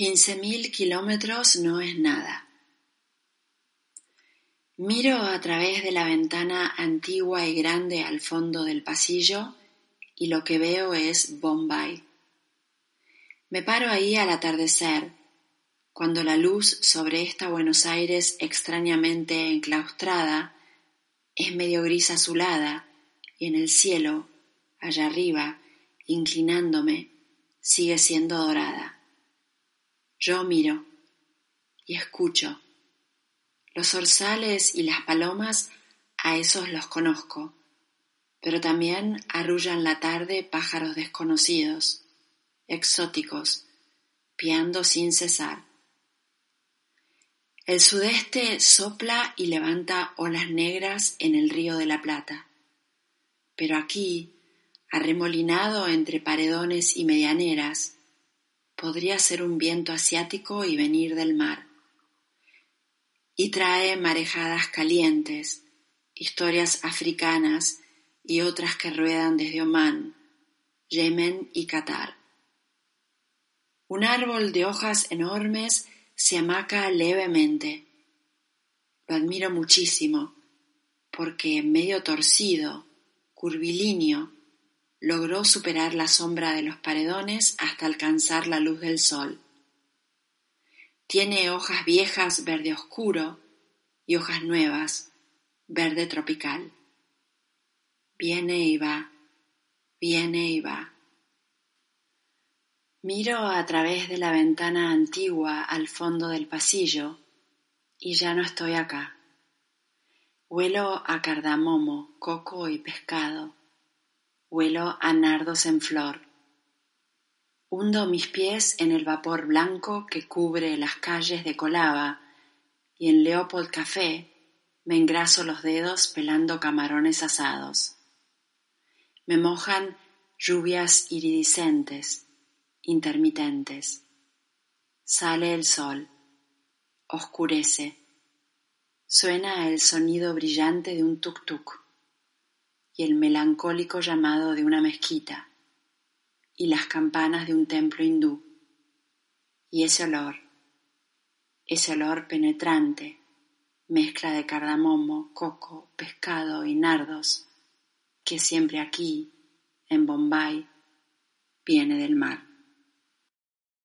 Quince mil kilómetros no es nada. Miro a través de la ventana antigua y grande al fondo del pasillo y lo que veo es Bombay. Me paro ahí al atardecer, cuando la luz sobre esta Buenos Aires extrañamente enclaustrada es medio gris azulada y en el cielo, allá arriba, inclinándome, sigue siendo dorada. Yo miro y escucho. Los orzales y las palomas a esos los conozco, pero también arrullan la tarde pájaros desconocidos, exóticos, piando sin cesar. El sudeste sopla y levanta olas negras en el río de la Plata, pero aquí, arremolinado entre paredones y medianeras, podría ser un viento asiático y venir del mar. Y trae marejadas calientes, historias africanas y otras que ruedan desde Omán, Yemen y Qatar. Un árbol de hojas enormes se amaca levemente. Lo admiro muchísimo, porque medio torcido, curvilíneo, logró superar la sombra de los paredones hasta alcanzar la luz del sol. Tiene hojas viejas verde oscuro y hojas nuevas verde tropical. Viene y va, viene y va. Miro a través de la ventana antigua al fondo del pasillo y ya no estoy acá. Huelo a cardamomo, coco y pescado Huelo a nardos en flor. Hundo mis pies en el vapor blanco que cubre las calles de Colaba y en Leopold Café me engraso los dedos pelando camarones asados. Me mojan lluvias iridiscentes, intermitentes. Sale el sol, oscurece. Suena el sonido brillante de un tuk-tuk y el melancólico llamado de una mezquita y las campanas de un templo hindú. Y ese olor, ese olor penetrante, mezcla de cardamomo, coco, pescado y nardos, que siempre aquí, en Bombay, viene del mar.